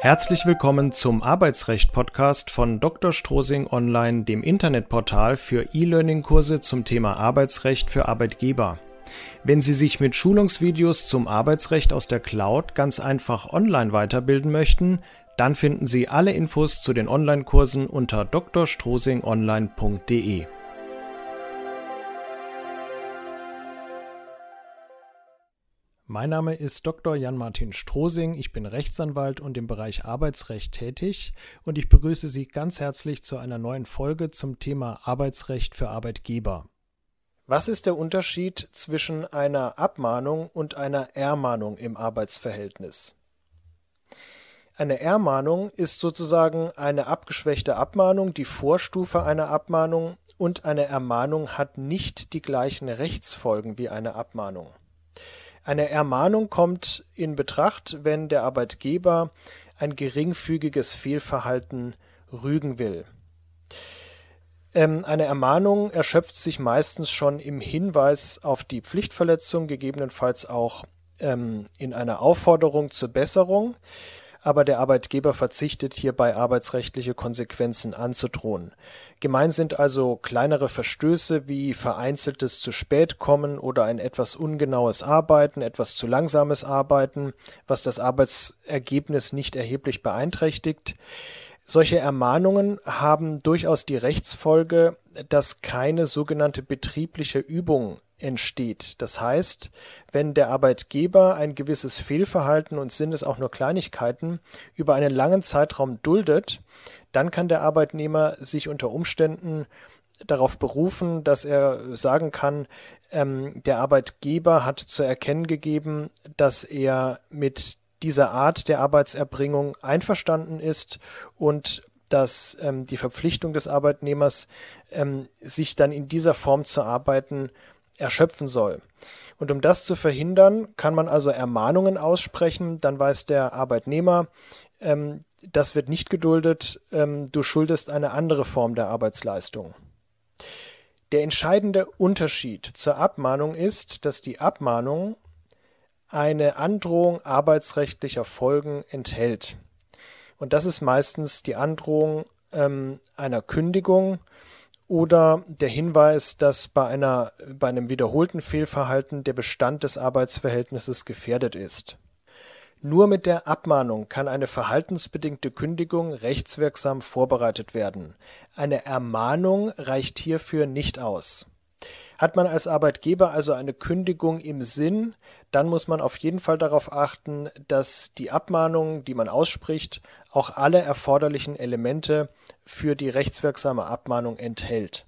Herzlich willkommen zum Arbeitsrecht-Podcast von Dr. Strosing Online, dem Internetportal für E-Learning-Kurse zum Thema Arbeitsrecht für Arbeitgeber. Wenn Sie sich mit Schulungsvideos zum Arbeitsrecht aus der Cloud ganz einfach online weiterbilden möchten, dann finden Sie alle Infos zu den Online-Kursen unter drstrosingonline.de. Mein Name ist Dr. Jan-Martin Strosing, ich bin Rechtsanwalt und im Bereich Arbeitsrecht tätig und ich begrüße Sie ganz herzlich zu einer neuen Folge zum Thema Arbeitsrecht für Arbeitgeber. Was ist der Unterschied zwischen einer Abmahnung und einer Ermahnung im Arbeitsverhältnis? Eine Ermahnung ist sozusagen eine abgeschwächte Abmahnung, die Vorstufe einer Abmahnung und eine Ermahnung hat nicht die gleichen Rechtsfolgen wie eine Abmahnung. Eine Ermahnung kommt in Betracht, wenn der Arbeitgeber ein geringfügiges Fehlverhalten rügen will. Ähm, eine Ermahnung erschöpft sich meistens schon im Hinweis auf die Pflichtverletzung, gegebenenfalls auch ähm, in einer Aufforderung zur Besserung aber der Arbeitgeber verzichtet hierbei arbeitsrechtliche Konsequenzen anzudrohen. Gemein sind also kleinere Verstöße wie vereinzeltes zu spät kommen oder ein etwas ungenaues Arbeiten, etwas zu langsames Arbeiten, was das Arbeitsergebnis nicht erheblich beeinträchtigt. Solche Ermahnungen haben durchaus die Rechtsfolge, dass keine sogenannte betriebliche Übung entsteht. Das heißt, wenn der Arbeitgeber ein gewisses Fehlverhalten und sind es auch nur Kleinigkeiten über einen langen Zeitraum duldet, dann kann der Arbeitnehmer sich unter Umständen darauf berufen, dass er sagen kann, ähm, der Arbeitgeber hat zu erkennen gegeben, dass er mit dieser Art der Arbeitserbringung einverstanden ist und dass ähm, die Verpflichtung des Arbeitnehmers, ähm, sich dann in dieser Form zu arbeiten, erschöpfen soll. Und um das zu verhindern, kann man also Ermahnungen aussprechen, dann weiß der Arbeitnehmer, ähm, das wird nicht geduldet, ähm, du schuldest eine andere Form der Arbeitsleistung. Der entscheidende Unterschied zur Abmahnung ist, dass die Abmahnung eine Androhung arbeitsrechtlicher Folgen enthält. Und das ist meistens die Androhung ähm, einer Kündigung oder der Hinweis, dass bei, einer, bei einem wiederholten Fehlverhalten der Bestand des Arbeitsverhältnisses gefährdet ist. Nur mit der Abmahnung kann eine verhaltensbedingte Kündigung rechtswirksam vorbereitet werden. Eine Ermahnung reicht hierfür nicht aus. Hat man als Arbeitgeber also eine Kündigung im Sinn, dann muss man auf jeden Fall darauf achten, dass die Abmahnung, die man ausspricht, auch alle erforderlichen Elemente für die rechtswirksame Abmahnung enthält.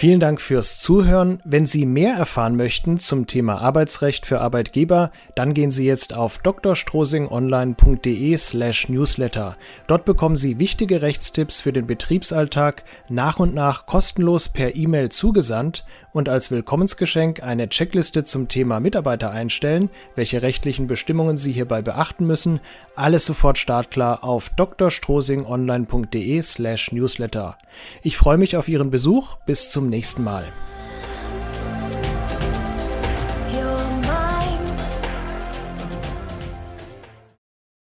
Vielen Dank fürs Zuhören. Wenn Sie mehr erfahren möchten zum Thema Arbeitsrecht für Arbeitgeber, dann gehen Sie jetzt auf drstrosingonline.de/newsletter. Dort bekommen Sie wichtige Rechtstipps für den Betriebsalltag nach und nach kostenlos per E-Mail zugesandt und als Willkommensgeschenk eine Checkliste zum Thema Mitarbeiter einstellen, welche rechtlichen Bestimmungen Sie hierbei beachten müssen. Alles sofort startklar auf drstrosingonline.de/newsletter. Ich freue mich auf Ihren Besuch. Bis zum nächsten Mal.